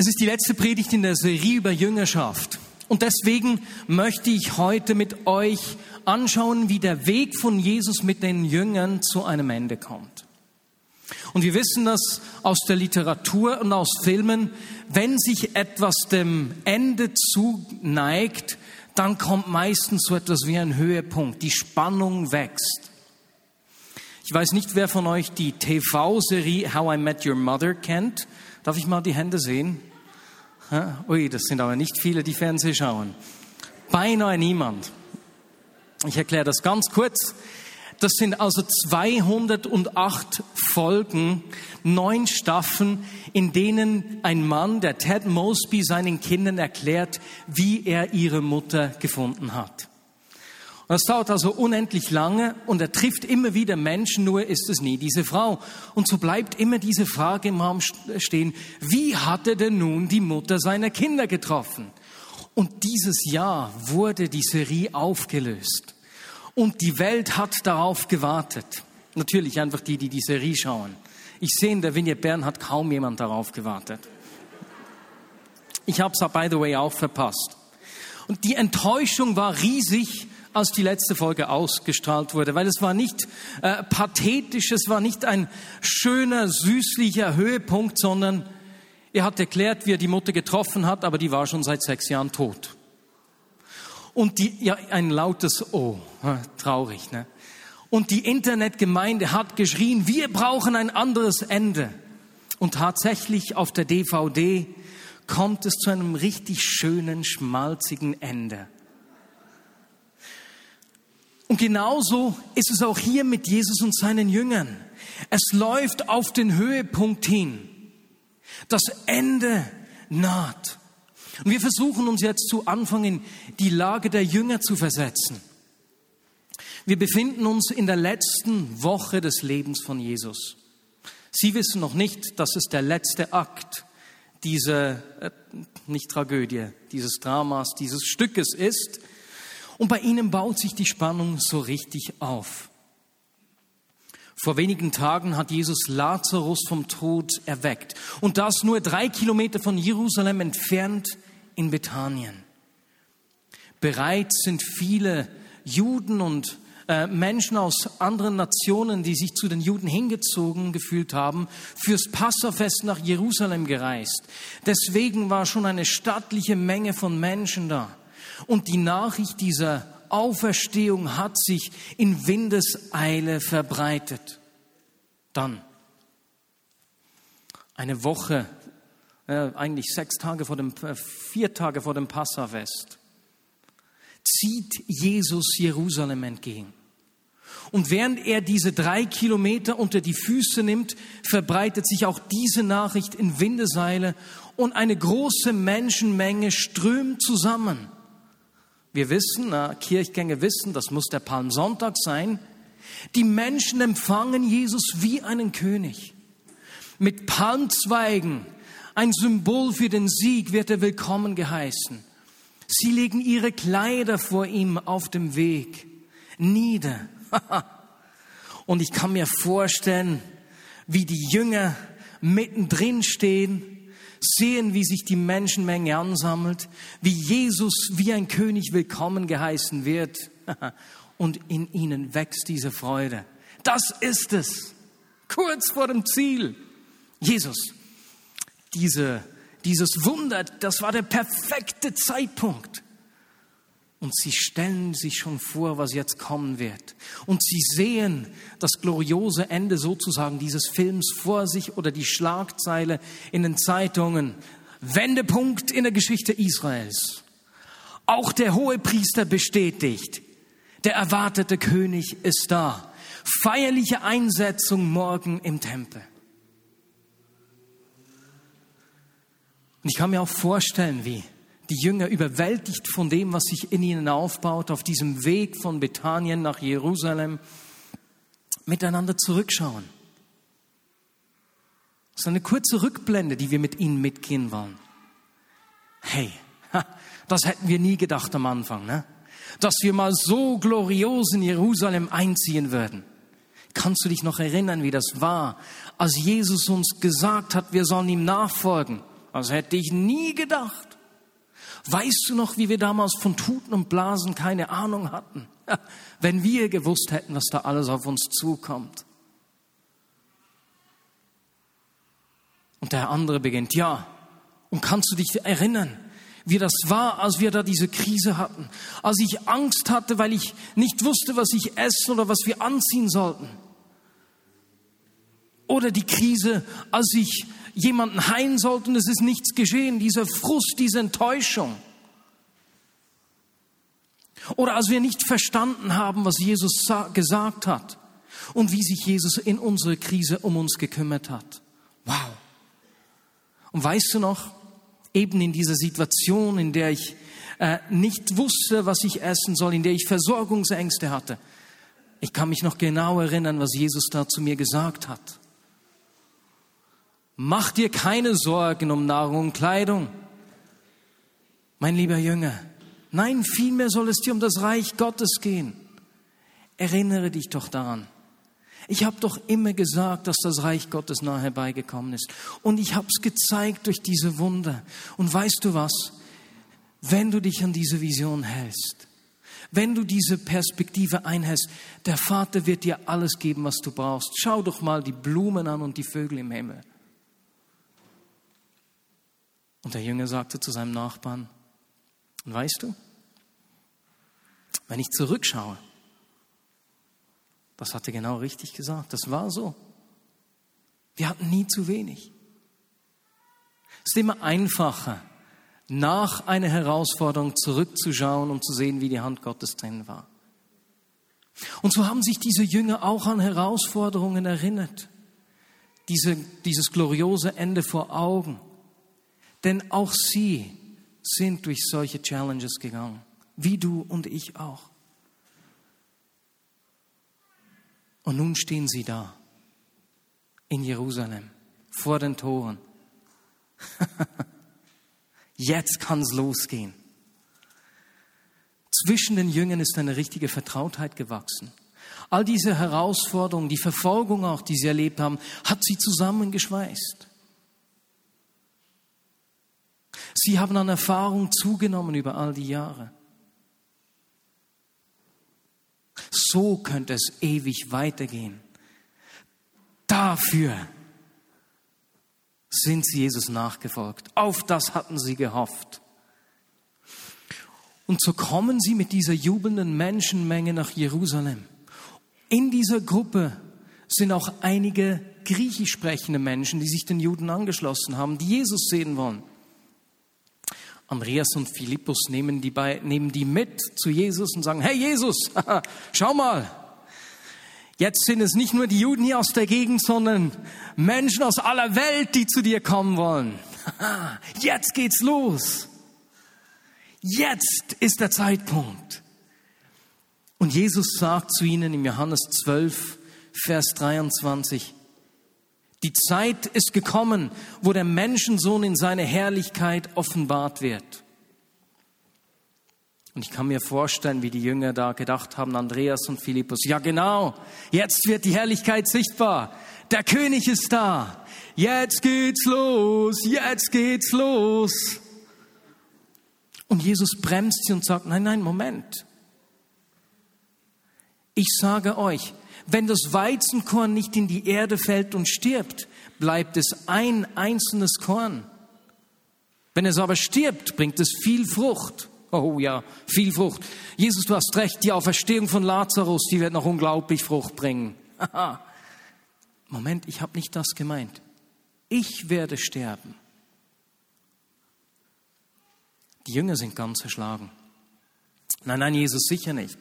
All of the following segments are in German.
Es ist die letzte Predigt in der Serie über Jüngerschaft. Und deswegen möchte ich heute mit euch anschauen, wie der Weg von Jesus mit den Jüngern zu einem Ende kommt. Und wir wissen das aus der Literatur und aus Filmen, wenn sich etwas dem Ende zuneigt, dann kommt meistens so etwas wie ein Höhepunkt. Die Spannung wächst. Ich weiß nicht, wer von euch die TV-Serie How I Met Your Mother kennt. Darf ich mal die Hände sehen? Ui, das sind aber nicht viele, die Fernsehen schauen. Beinahe niemand. Ich erkläre das ganz kurz. Das sind also 208 Folgen, neun Staffeln, in denen ein Mann, der Ted Mosby, seinen Kindern erklärt, wie er ihre Mutter gefunden hat. Und das dauert also unendlich lange und er trifft immer wieder Menschen, nur ist es nie diese Frau. Und so bleibt immer diese Frage im Raum stehen, wie hat er denn nun die Mutter seiner Kinder getroffen? Und dieses Jahr wurde die Serie aufgelöst. Und die Welt hat darauf gewartet. Natürlich einfach die, die die Serie schauen. Ich sehe in der Vignette Bern hat kaum jemand darauf gewartet. Ich habe es, by the way, auch verpasst. Und die Enttäuschung war riesig, als die letzte Folge ausgestrahlt wurde, weil es war nicht äh, pathetisch, es war nicht ein schöner, süßlicher Höhepunkt, sondern er hat erklärt, wie er die Mutter getroffen hat, aber die war schon seit sechs Jahren tot. Und die, ja, ein lautes Oh, traurig, ne? Und die Internetgemeinde hat geschrien, wir brauchen ein anderes Ende. Und tatsächlich auf der DVD kommt es zu einem richtig schönen, schmalzigen Ende. Und genauso ist es auch hier mit Jesus und seinen Jüngern. Es läuft auf den Höhepunkt hin. Das Ende naht. Und wir versuchen uns jetzt zu Anfang in die Lage der Jünger zu versetzen. Wir befinden uns in der letzten Woche des Lebens von Jesus. Sie wissen noch nicht, dass es der letzte Akt dieser, äh, nicht Tragödie, dieses Dramas, dieses Stückes ist, und bei ihnen baut sich die Spannung so richtig auf. Vor wenigen Tagen hat Jesus Lazarus vom Tod erweckt. Und das nur drei Kilometer von Jerusalem entfernt in Bethanien. Bereits sind viele Juden und äh, Menschen aus anderen Nationen, die sich zu den Juden hingezogen gefühlt haben, fürs Passafest nach Jerusalem gereist. Deswegen war schon eine stattliche Menge von Menschen da. Und die Nachricht dieser Auferstehung hat sich in Windeseile verbreitet. Dann, eine Woche, äh, eigentlich sechs Tage vor dem, äh, vier Tage vor dem Passafest, zieht Jesus Jerusalem entgegen. Und während er diese drei Kilometer unter die Füße nimmt, verbreitet sich auch diese Nachricht in Windeseile und eine große Menschenmenge strömt zusammen. Wir wissen, na, Kirchgänge wissen, das muss der Palmsonntag sein. Die Menschen empfangen Jesus wie einen König. Mit Palmzweigen, ein Symbol für den Sieg, wird er willkommen geheißen. Sie legen ihre Kleider vor ihm auf dem Weg nieder. Und ich kann mir vorstellen, wie die Jünger mittendrin stehen sehen, wie sich die Menschenmenge ansammelt, wie Jesus wie ein König willkommen geheißen wird und in ihnen wächst diese Freude. Das ist es. Kurz vor dem Ziel. Jesus, diese, dieses Wunder, das war der perfekte Zeitpunkt. Und sie stellen sich schon vor, was jetzt kommen wird. Und sie sehen das gloriose Ende sozusagen dieses Films vor sich oder die Schlagzeile in den Zeitungen. Wendepunkt in der Geschichte Israels. Auch der hohe Priester bestätigt, der erwartete König ist da. Feierliche Einsetzung morgen im Tempel. Und ich kann mir auch vorstellen, wie die Jünger überwältigt von dem, was sich in ihnen aufbaut, auf diesem Weg von Bethanien nach Jerusalem, miteinander zurückschauen. Das ist eine kurze Rückblende, die wir mit ihnen mitgehen wollen. Hey, das hätten wir nie gedacht am Anfang, ne? dass wir mal so glorios in Jerusalem einziehen würden. Kannst du dich noch erinnern, wie das war, als Jesus uns gesagt hat, wir sollen ihm nachfolgen? Das hätte ich nie gedacht. Weißt du noch, wie wir damals von Tuten und Blasen keine Ahnung hatten? Wenn wir gewusst hätten, was da alles auf uns zukommt. Und der andere beginnt, ja. Und kannst du dich erinnern, wie das war, als wir da diese Krise hatten? Als ich Angst hatte, weil ich nicht wusste, was ich essen oder was wir anziehen sollten. Oder die Krise, als ich jemanden heilen sollte und es ist nichts geschehen. Dieser Frust, diese Enttäuschung. Oder als wir nicht verstanden haben, was Jesus gesagt hat und wie sich Jesus in unsere Krise um uns gekümmert hat. Wow. Und weißt du noch, eben in dieser Situation, in der ich äh, nicht wusste, was ich essen soll, in der ich Versorgungsängste hatte, ich kann mich noch genau erinnern, was Jesus da zu mir gesagt hat. Mach dir keine Sorgen um Nahrung und Kleidung. Mein lieber Jünger, nein, vielmehr soll es dir um das Reich Gottes gehen. Erinnere dich doch daran. Ich habe doch immer gesagt, dass das Reich Gottes nahe herbeigekommen ist. Und ich habe es gezeigt durch diese Wunder. Und weißt du was? Wenn du dich an diese Vision hältst, wenn du diese Perspektive einhältst, der Vater wird dir alles geben, was du brauchst. Schau doch mal die Blumen an und die Vögel im Himmel. Und der Jünger sagte zu seinem Nachbarn, weißt du, wenn ich zurückschaue, das hat er genau richtig gesagt. Das war so. Wir hatten nie zu wenig. Es ist immer einfacher, nach einer Herausforderung zurückzuschauen und zu sehen, wie die Hand Gottes drin war. Und so haben sich diese Jünger auch an Herausforderungen erinnert. Diese, dieses gloriose Ende vor Augen. Denn auch sie sind durch solche Challenges gegangen, wie du und ich auch. Und nun stehen sie da in Jerusalem vor den Toren. Jetzt kann es losgehen. Zwischen den Jüngern ist eine richtige Vertrautheit gewachsen. All diese Herausforderungen, die Verfolgung auch, die sie erlebt haben, hat sie zusammengeschweißt. Sie haben an Erfahrung zugenommen über all die Jahre. So könnte es ewig weitergehen. Dafür sind sie Jesus nachgefolgt. Auf das hatten sie gehofft. Und so kommen sie mit dieser jubelnden Menschenmenge nach Jerusalem. In dieser Gruppe sind auch einige griechisch sprechende Menschen, die sich den Juden angeschlossen haben, die Jesus sehen wollen. Andreas und Philippus nehmen die, bei, nehmen die mit zu Jesus und sagen, hey Jesus, schau mal, jetzt sind es nicht nur die Juden hier aus der Gegend, sondern Menschen aus aller Welt, die zu dir kommen wollen. Jetzt geht's los. Jetzt ist der Zeitpunkt. Und Jesus sagt zu ihnen im Johannes 12, Vers 23, die Zeit ist gekommen, wo der Menschensohn in seine Herrlichkeit offenbart wird. Und ich kann mir vorstellen, wie die Jünger da gedacht haben, Andreas und Philippus, ja genau, jetzt wird die Herrlichkeit sichtbar. Der König ist da. Jetzt geht's los, jetzt geht's los. Und Jesus bremst sie und sagt, nein, nein, Moment. Ich sage euch, wenn das Weizenkorn nicht in die Erde fällt und stirbt, bleibt es ein einzelnes Korn. Wenn es aber stirbt, bringt es viel Frucht. Oh ja, viel Frucht. Jesus, du hast recht, die Auferstehung von Lazarus, die wird noch unglaublich Frucht bringen. Moment, ich habe nicht das gemeint. Ich werde sterben. Die Jünger sind ganz erschlagen. Nein, nein, Jesus sicher nicht.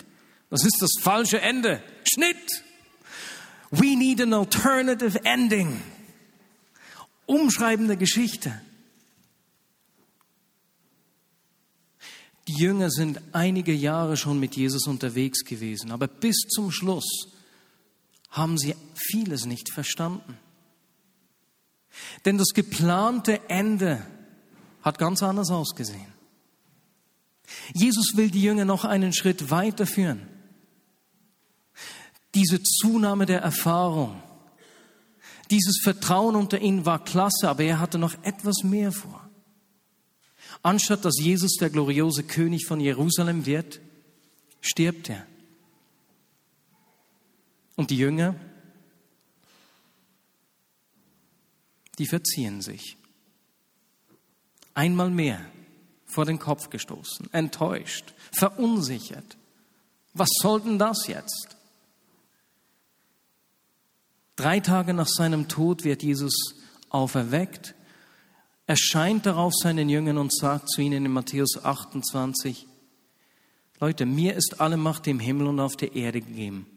Das ist das falsche Ende. Schnitt. We need an alternative ending. Umschreibende Geschichte. Die Jünger sind einige Jahre schon mit Jesus unterwegs gewesen, aber bis zum Schluss haben sie vieles nicht verstanden. Denn das geplante Ende hat ganz anders ausgesehen. Jesus will die Jünger noch einen Schritt weiterführen diese Zunahme der Erfahrung, dieses Vertrauen unter ihnen war klasse, aber er hatte noch etwas mehr vor. Anstatt dass Jesus der gloriose König von Jerusalem wird, stirbt er. Und die Jünger, die verziehen sich. Einmal mehr vor den Kopf gestoßen, enttäuscht, verunsichert. Was soll denn das jetzt? Drei Tage nach seinem Tod wird Jesus auferweckt, erscheint darauf seinen Jüngern und sagt zu ihnen in Matthäus 28, Leute, mir ist alle Macht im Himmel und auf der Erde gegeben.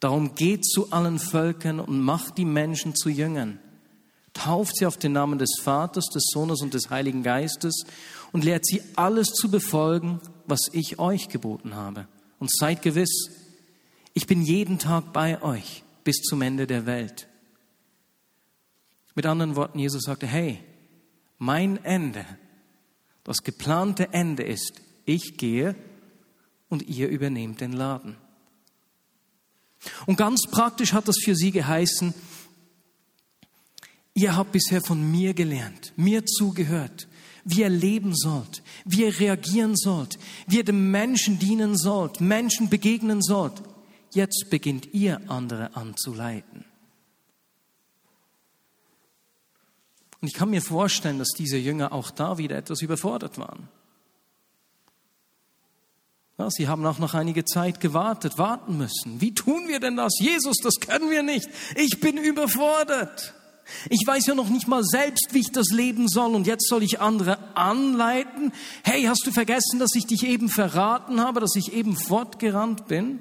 Darum geht zu allen Völkern und macht die Menschen zu Jüngern. Tauft sie auf den Namen des Vaters, des Sohnes und des Heiligen Geistes und lehrt sie alles zu befolgen, was ich euch geboten habe. Und seid gewiss, ich bin jeden Tag bei euch bis zum Ende der Welt. Mit anderen Worten, Jesus sagte, hey, mein Ende, das geplante Ende ist, ich gehe und ihr übernehmt den Laden. Und ganz praktisch hat das für sie geheißen, ihr habt bisher von mir gelernt, mir zugehört, wie ihr leben sollt, wie ihr reagieren sollt, wie ihr dem Menschen dienen sollt, Menschen begegnen sollt. Jetzt beginnt ihr andere anzuleiten. Und ich kann mir vorstellen, dass diese Jünger auch da wieder etwas überfordert waren. Ja, sie haben auch noch einige Zeit gewartet, warten müssen. Wie tun wir denn das? Jesus, das können wir nicht. Ich bin überfordert. Ich weiß ja noch nicht mal selbst, wie ich das leben soll und jetzt soll ich andere anleiten. Hey, hast du vergessen, dass ich dich eben verraten habe, dass ich eben fortgerannt bin?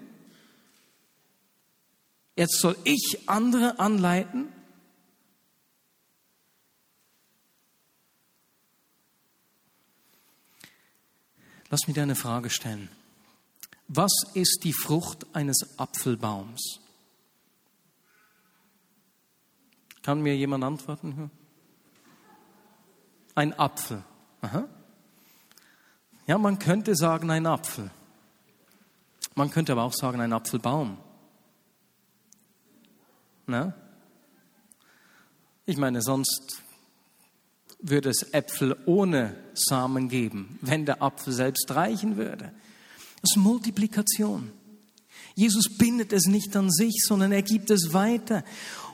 Jetzt soll ich andere anleiten? Lass mich dir eine Frage stellen. Was ist die Frucht eines Apfelbaums? Kann mir jemand antworten? Ein Apfel. Aha. Ja, man könnte sagen ein Apfel. Man könnte aber auch sagen ein Apfelbaum. Na? Ich meine, sonst würde es Äpfel ohne Samen geben, wenn der Apfel selbst reichen würde. Das ist Multiplikation. Jesus bindet es nicht an sich, sondern er gibt es weiter.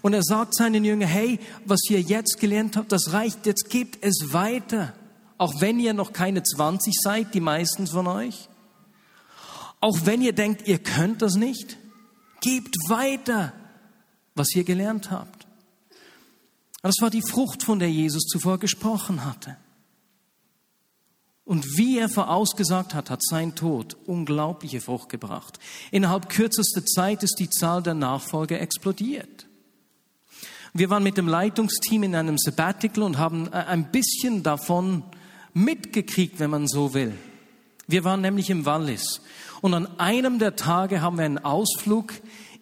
Und er sagt seinen Jüngern, hey, was ihr jetzt gelernt habt, das reicht, jetzt gebt es weiter. Auch wenn ihr noch keine 20 seid, die meisten von euch. Auch wenn ihr denkt, ihr könnt das nicht, gebt weiter, was ihr gelernt habt. Das war die Frucht, von der Jesus zuvor gesprochen hatte. Und wie er vorausgesagt hat, hat sein Tod unglaubliche Frucht gebracht. Innerhalb kürzester Zeit ist die Zahl der Nachfolger explodiert. Wir waren mit dem Leitungsteam in einem Sabbatical und haben ein bisschen davon mitgekriegt, wenn man so will. Wir waren nämlich im Wallis. Und an einem der Tage haben wir einen Ausflug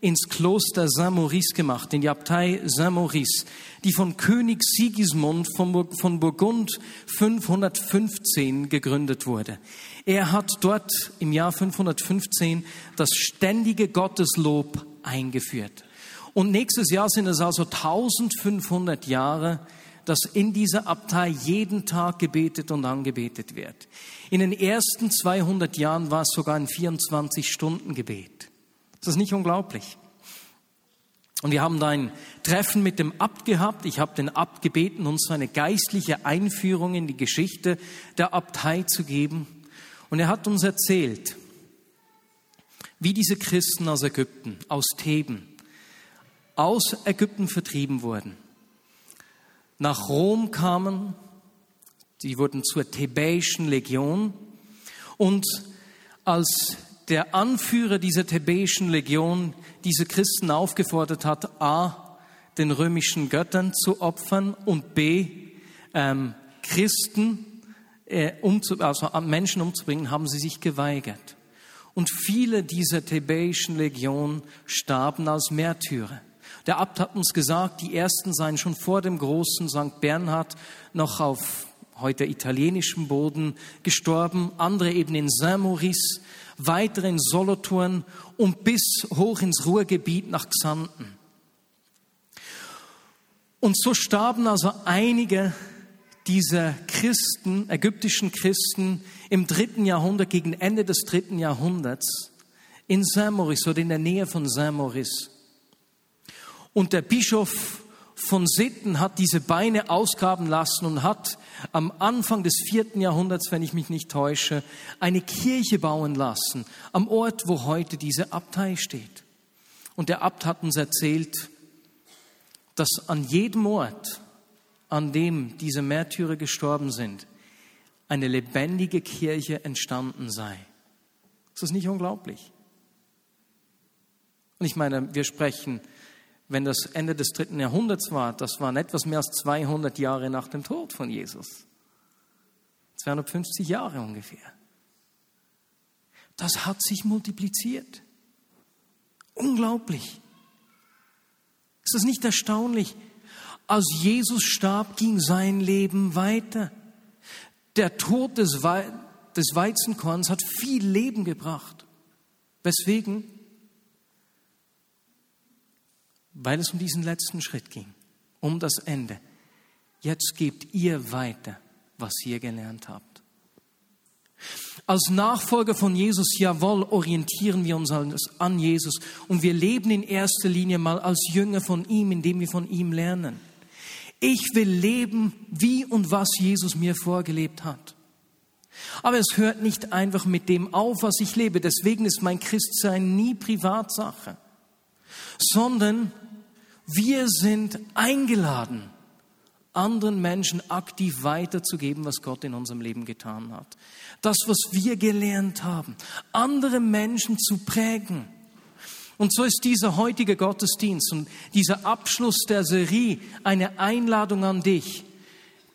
ins Kloster Saint-Maurice gemacht, in die Abtei Saint-Maurice, die von König Sigismund von Burgund 515 gegründet wurde. Er hat dort im Jahr 515 das ständige Gotteslob eingeführt. Und nächstes Jahr sind es also 1500 Jahre, dass in dieser Abtei jeden Tag gebetet und angebetet wird. In den ersten 200 Jahren war es sogar ein 24-Stunden-Gebet. Ist das nicht unglaublich? Und wir haben da ein Treffen mit dem Abt gehabt. Ich habe den Abt gebeten, uns eine geistliche Einführung in die Geschichte der Abtei zu geben. Und er hat uns erzählt, wie diese Christen aus Ägypten, aus Theben, aus Ägypten vertrieben wurden, nach Rom kamen, sie wurden zur Thebäischen Legion und als der Anführer dieser thebäischen Legion diese Christen aufgefordert hat, a, den römischen Göttern zu opfern und b, ähm, Christen, äh, umzu, also Menschen umzubringen, haben sie sich geweigert. Und viele dieser thebäischen Legion starben als Märtyrer. Der Abt hat uns gesagt, die ersten seien schon vor dem großen St. Bernhard noch auf heute italienischem Boden gestorben, andere eben in Saint-Maurice, weitere in Solothurn und bis hoch ins Ruhrgebiet nach Xanten. Und so starben also einige dieser Christen, ägyptischen Christen im dritten Jahrhundert, gegen Ende des dritten Jahrhunderts, in Saint-Maurice oder in der Nähe von Saint-Maurice. Und der Bischof von Sitten hat diese Beine ausgraben lassen und hat am Anfang des vierten Jahrhunderts, wenn ich mich nicht täusche, eine Kirche bauen lassen am Ort, wo heute diese Abtei steht. Und der Abt hat uns erzählt, dass an jedem Ort, an dem diese Märtyrer gestorben sind, eine lebendige Kirche entstanden sei. Ist das nicht unglaublich? Und ich meine, wir sprechen wenn das Ende des dritten Jahrhunderts war, das waren etwas mehr als 200 Jahre nach dem Tod von Jesus. 250 Jahre ungefähr. Das hat sich multipliziert. Unglaublich. Ist das nicht erstaunlich? Als Jesus starb, ging sein Leben weiter. Der Tod des, We des Weizenkorns hat viel Leben gebracht. Weswegen? Weil es um diesen letzten Schritt ging, um das Ende. Jetzt gebt ihr weiter, was ihr gelernt habt. Als Nachfolger von Jesus, jawohl, orientieren wir uns an Jesus und wir leben in erster Linie mal als Jünger von ihm, indem wir von ihm lernen. Ich will leben, wie und was Jesus mir vorgelebt hat. Aber es hört nicht einfach mit dem auf, was ich lebe. Deswegen ist mein Christsein nie Privatsache, sondern wir sind eingeladen, anderen Menschen aktiv weiterzugeben, was Gott in unserem Leben getan hat. Das, was wir gelernt haben, andere Menschen zu prägen. Und so ist dieser heutige Gottesdienst und dieser Abschluss der Serie eine Einladung an dich.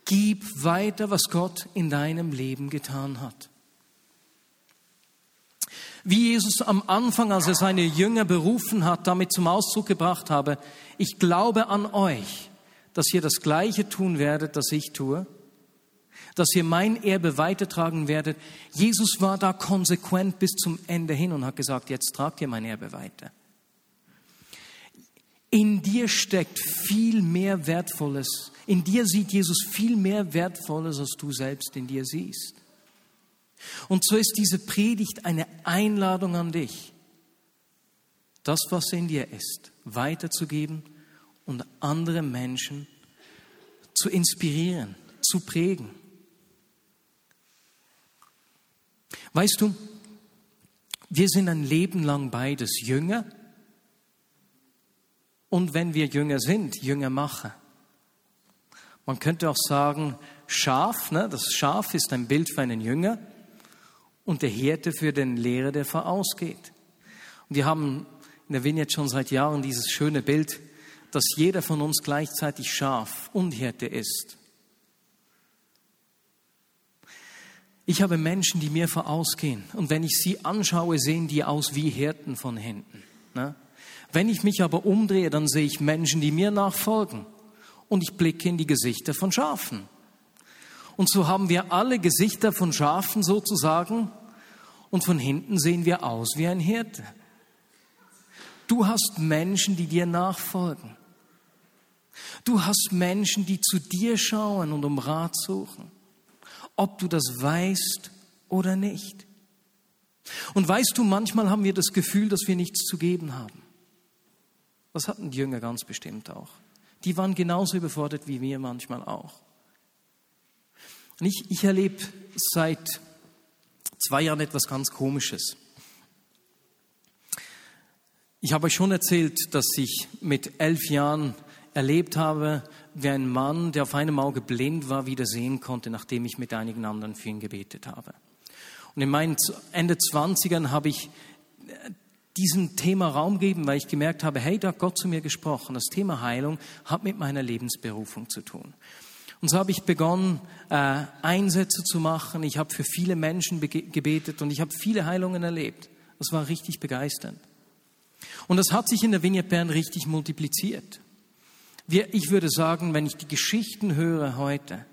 Gib weiter, was Gott in deinem Leben getan hat. Wie Jesus am Anfang, als er seine Jünger berufen hat, damit zum Ausdruck gebracht habe, ich glaube an euch, dass ihr das Gleiche tun werdet, das ich tue, dass ihr mein Erbe weitertragen werdet. Jesus war da konsequent bis zum Ende hin und hat gesagt, jetzt tragt ihr mein Erbe weiter. In dir steckt viel mehr Wertvolles. In dir sieht Jesus viel mehr Wertvolles, als du selbst in dir siehst. Und so ist diese Predigt eine Einladung an dich, das, was in dir ist, weiterzugeben und andere Menschen zu inspirieren, zu prägen. Weißt du, wir sind ein Leben lang beides Jünger und wenn wir Jünger sind, Jünger machen. Man könnte auch sagen, Schaf, ne? das Schaf ist ein Bild für einen Jünger und der Hirte für den Lehrer, der vorausgeht. Und wir haben in der Vignette schon seit Jahren dieses schöne Bild, dass jeder von uns gleichzeitig Schaf und Hirte ist. Ich habe Menschen, die mir vorausgehen. Und wenn ich sie anschaue, sehen die aus wie Hirten von hinten. Ne? Wenn ich mich aber umdrehe, dann sehe ich Menschen, die mir nachfolgen. Und ich blicke in die Gesichter von Schafen. Und so haben wir alle Gesichter von Schafen sozusagen und von hinten sehen wir aus wie ein Hirte. Du hast Menschen, die dir nachfolgen. Du hast Menschen, die zu dir schauen und um Rat suchen, ob du das weißt oder nicht. Und weißt du, manchmal haben wir das Gefühl, dass wir nichts zu geben haben. Das hatten die Jünger ganz bestimmt auch. Die waren genauso überfordert wie wir manchmal auch. Und ich, ich erlebe seit zwei Jahren etwas ganz Komisches. Ich habe euch schon erzählt, dass ich mit elf Jahren erlebt habe, wie ein Mann, der auf einem Auge blind war, wieder sehen konnte, nachdem ich mit einigen anderen für ihn gebetet habe. Und in meinen Ende Zwanzigern habe ich äh, diesem Thema Raum gegeben, weil ich gemerkt habe, hey, da hat Gott zu mir gesprochen. Das Thema Heilung hat mit meiner Lebensberufung zu tun. Und so habe ich begonnen, äh, Einsätze zu machen. Ich habe für viele Menschen gebetet und ich habe viele Heilungen erlebt. Das war richtig begeisternd. Und das hat sich in der Vignette Bern richtig multipliziert. Wir, ich würde sagen, wenn ich die Geschichten höre heute,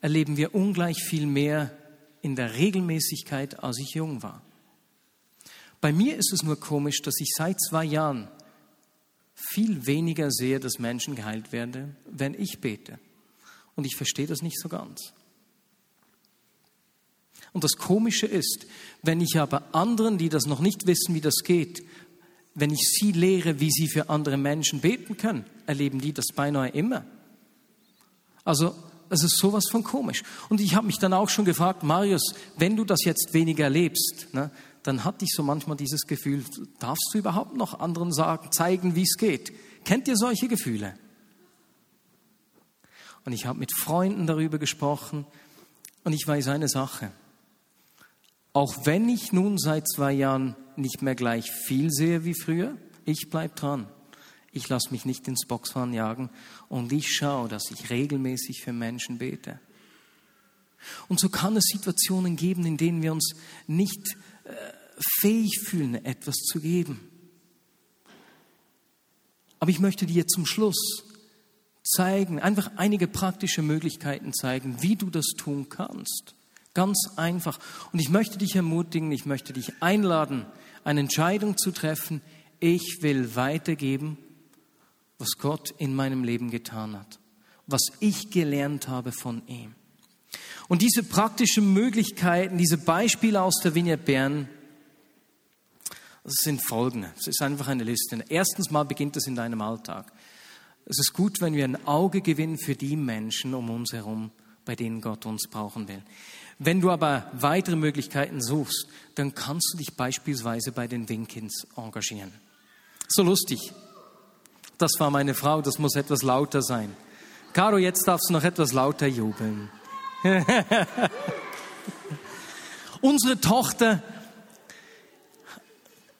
erleben wir ungleich viel mehr in der Regelmäßigkeit, als ich jung war. Bei mir ist es nur komisch, dass ich seit zwei Jahren viel weniger sehe, dass Menschen geheilt werden, wenn ich bete. Und ich verstehe das nicht so ganz. Und das Komische ist, wenn ich aber anderen, die das noch nicht wissen, wie das geht, wenn ich sie lehre, wie sie für andere Menschen beten können, erleben die das beinahe immer. Also es ist sowas von komisch. Und ich habe mich dann auch schon gefragt, Marius, wenn du das jetzt weniger erlebst, ne, dann hatte ich so manchmal dieses Gefühl, darfst du überhaupt noch anderen sagen, zeigen, wie es geht? Kennt ihr solche Gefühle? Und ich habe mit Freunden darüber gesprochen und ich weiß eine Sache. Auch wenn ich nun seit zwei Jahren nicht mehr gleich viel sehe wie früher, ich bleib dran. Ich lasse mich nicht ins Boxfahren jagen und ich schaue, dass ich regelmäßig für Menschen bete. Und so kann es Situationen geben, in denen wir uns nicht äh, fähig fühlen, etwas zu geben. Aber ich möchte dir zum Schluss zeigen, einfach einige praktische Möglichkeiten zeigen, wie du das tun kannst. Ganz einfach. Und ich möchte dich ermutigen, ich möchte dich einladen, eine Entscheidung zu treffen. Ich will weitergeben, was Gott in meinem Leben getan hat, was ich gelernt habe von ihm. Und diese praktischen Möglichkeiten, diese Beispiele aus der Vignette Bern, das sind folgende. Es ist einfach eine Liste. Erstens mal beginnt es in deinem Alltag. Es ist gut, wenn wir ein Auge gewinnen für die Menschen um uns herum, bei denen Gott uns brauchen will. Wenn du aber weitere Möglichkeiten suchst, dann kannst du dich beispielsweise bei den Winkins engagieren. So lustig. Das war meine Frau, das muss etwas lauter sein. Caro, jetzt darfst du noch etwas lauter jubeln. Unsere Tochter,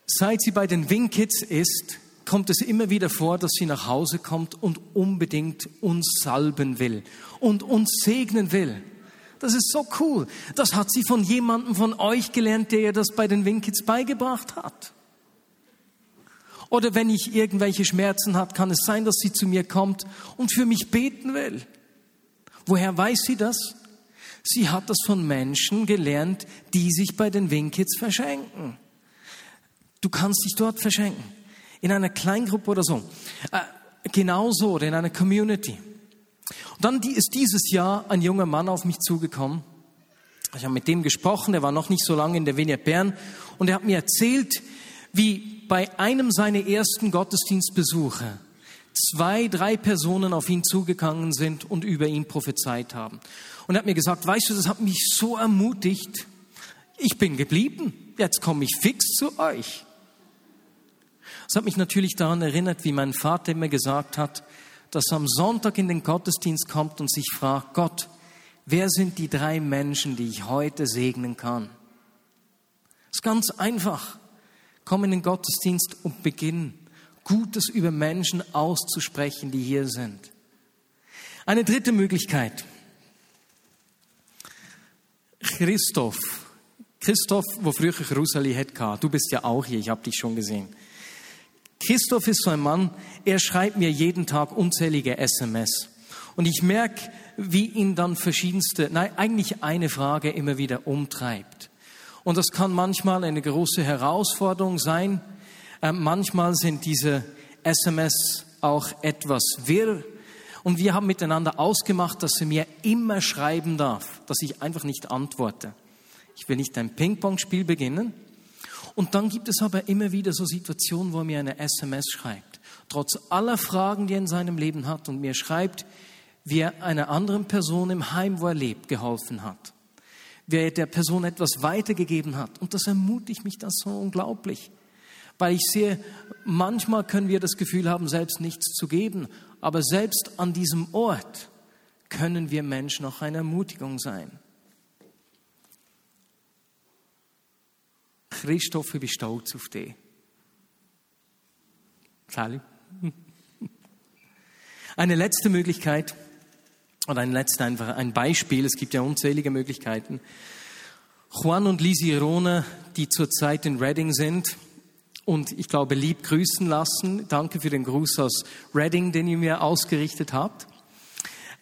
seit sie bei den Winkits ist, kommt es immer wieder vor, dass sie nach Hause kommt und unbedingt uns salben will und uns segnen will. Das ist so cool. Das hat sie von jemandem von euch gelernt, der ihr das bei den Winkits beigebracht hat. Oder wenn ich irgendwelche Schmerzen habe, kann es sein, dass sie zu mir kommt und für mich beten will. Woher weiß sie das? Sie hat das von Menschen gelernt, die sich bei den Winkits verschenken. Du kannst dich dort verschenken. In einer Kleingruppe oder so. Äh, genauso oder in einer Community. Und dann ist dieses Jahr ein junger Mann auf mich zugekommen. Ich habe mit dem gesprochen, er war noch nicht so lange in der Vignette Bern und er hat mir erzählt, wie bei einem seiner ersten Gottesdienstbesuche zwei, drei Personen auf ihn zugegangen sind und über ihn prophezeit haben. Und er hat mir gesagt, weißt du, das hat mich so ermutigt. Ich bin geblieben. Jetzt komme ich fix zu euch. Das hat mich natürlich daran erinnert, wie mein Vater immer gesagt hat, dass am Sonntag in den Gottesdienst kommt und sich fragt, Gott, wer sind die drei Menschen, die ich heute segnen kann? Es ist ganz einfach. Komm in den Gottesdienst und beginn Gutes über Menschen auszusprechen, die hier sind. Eine dritte Möglichkeit. Christoph. Christoph, wo früher Jerusalem hatte. Du bist ja auch hier, ich habe dich schon gesehen. Christoph ist so ein Mann, er schreibt mir jeden Tag unzählige SMS. Und ich merke, wie ihn dann verschiedenste, nein, eigentlich eine Frage immer wieder umtreibt. Und das kann manchmal eine große Herausforderung sein. Äh, manchmal sind diese SMS auch etwas wirr. Und wir haben miteinander ausgemacht, dass er mir immer schreiben darf, dass ich einfach nicht antworte. Ich will nicht ein Ping-Pong-Spiel beginnen, und dann gibt es aber immer wieder so Situationen, wo er mir eine SMS schreibt, trotz aller Fragen, die er in seinem Leben hat, und mir schreibt, wie er einer anderen Person im Heim, wo er lebt, geholfen hat, wie er der Person etwas weitergegeben hat. Und das ermutigt mich das so unglaublich, weil ich sehe, manchmal können wir das Gefühl haben, selbst nichts zu geben, aber selbst an diesem Ort können wir Menschen auch eine Ermutigung sein. Christoph, ich bin stolz auf dich. Sally? Eine letzte Möglichkeit, oder ein letztes einfach ein Beispiel, es gibt ja unzählige Möglichkeiten. Juan und Lisi Rone, die zurzeit in Reading sind und ich glaube lieb grüßen lassen. Danke für den Gruß aus Reading, den ihr mir ausgerichtet habt.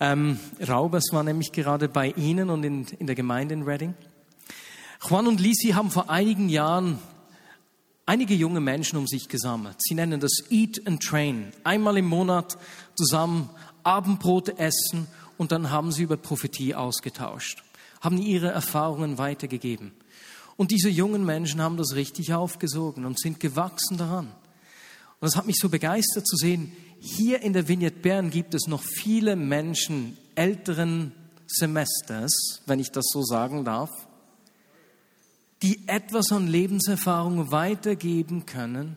Ähm, Raubers war nämlich gerade bei Ihnen und in, in der Gemeinde in Reading. Juan und Lisi haben vor einigen Jahren einige junge Menschen um sich gesammelt. Sie nennen das Eat and Train. Einmal im Monat zusammen Abendbrot essen und dann haben sie über Prophetie ausgetauscht, haben ihre Erfahrungen weitergegeben. Und diese jungen Menschen haben das richtig aufgesogen und sind gewachsen daran. Und das hat mich so begeistert zu sehen, hier in der Vignette Bern gibt es noch viele Menschen älteren Semesters, wenn ich das so sagen darf, die etwas an Lebenserfahrung weitergeben können,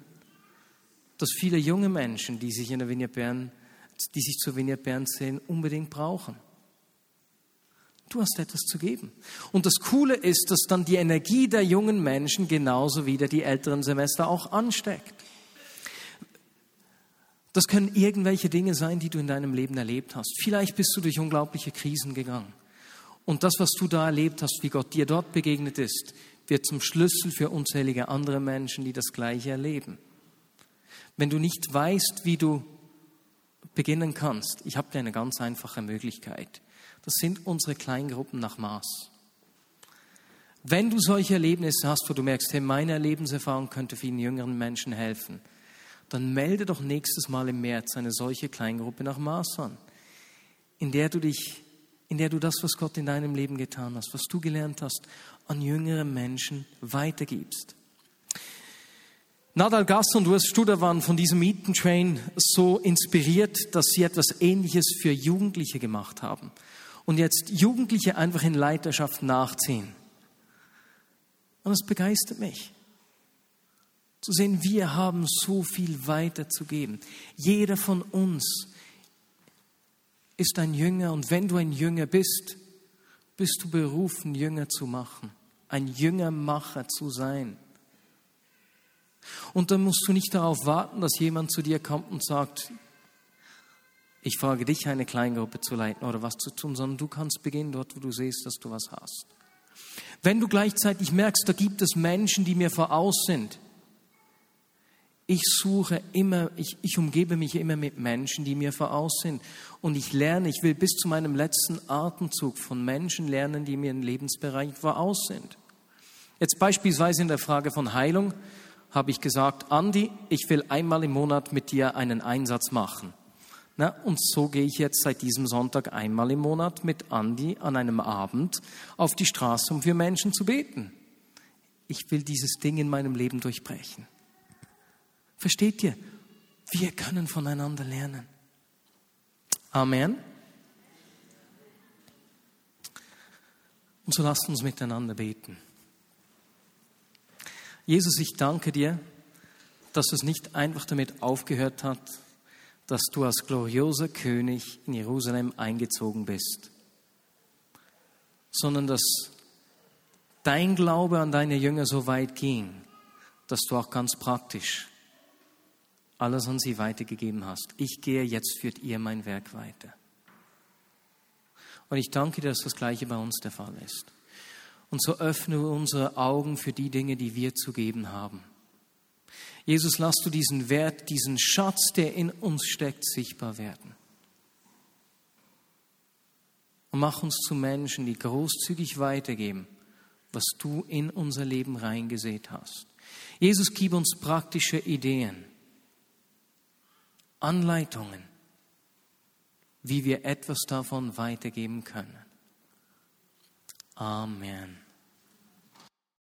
das viele junge Menschen, die sich in der Vignette Bern, die sich zur Vignette Bern sehen, unbedingt brauchen. Du hast etwas zu geben. Und das Coole ist, dass dann die Energie der jungen Menschen genauso wie die älteren Semester auch ansteckt. Das können irgendwelche Dinge sein, die du in deinem Leben erlebt hast. Vielleicht bist du durch unglaubliche Krisen gegangen. Und das, was du da erlebt hast, wie Gott dir dort begegnet ist, wird zum Schlüssel für unzählige andere Menschen, die das Gleiche erleben. Wenn du nicht weißt, wie du beginnen kannst, ich habe dir eine ganz einfache Möglichkeit. Das sind unsere Kleingruppen nach Maß. Wenn du solche Erlebnisse hast, wo du merkst, hey, meine Lebenserfahrung könnte vielen jüngeren Menschen helfen, dann melde doch nächstes Mal im März eine solche Kleingruppe nach Maß an, in der du dich, in der du das, was Gott in deinem Leben getan hast, was du gelernt hast, an jüngere Menschen weitergibst. Nadal Gass und Urs Studer waren von diesem Meet Train so inspiriert, dass sie etwas Ähnliches für Jugendliche gemacht haben und jetzt Jugendliche einfach in Leiterschaft nachziehen. Und das begeistert mich zu sehen, wir haben so viel weiterzugeben. Jeder von uns ist ein Jünger und wenn du ein Jünger bist, bist du berufen, Jünger zu machen, ein Jüngermacher zu sein. Und dann musst du nicht darauf warten, dass jemand zu dir kommt und sagt, ich frage dich, eine Kleingruppe zu leiten oder was zu tun, sondern du kannst beginnen dort, wo du siehst, dass du was hast. Wenn du gleichzeitig merkst, da gibt es Menschen, die mir voraus sind, ich suche immer, ich, ich umgebe mich immer mit Menschen, die mir voraus sind. Und ich lerne, ich will bis zu meinem letzten Atemzug von Menschen lernen, die mir im Lebensbereich voraus sind. Jetzt beispielsweise in der Frage von Heilung habe ich gesagt, Andi, ich will einmal im Monat mit dir einen Einsatz machen. Na, und so gehe ich jetzt seit diesem Sonntag einmal im Monat mit Andi an einem Abend auf die Straße, um für Menschen zu beten. Ich will dieses Ding in meinem Leben durchbrechen. Versteht ihr? Wir können voneinander lernen. Amen. Und so lasst uns miteinander beten. Jesus, ich danke dir, dass es nicht einfach damit aufgehört hat, dass du als glorioser König in Jerusalem eingezogen bist, sondern dass dein Glaube an deine Jünger so weit ging, dass du auch ganz praktisch alles an sie weitergegeben hast. Ich gehe, jetzt führt ihr mein Werk weiter. Und ich danke dir, dass das Gleiche bei uns der Fall ist. Und so öffne unsere Augen für die Dinge, die wir zu geben haben. Jesus, lass du diesen Wert, diesen Schatz, der in uns steckt, sichtbar werden. Und mach uns zu Menschen, die großzügig weitergeben, was du in unser Leben reingesät hast. Jesus, gib uns praktische Ideen Anleitungen, wie wir etwas davon weitergeben können. Amen.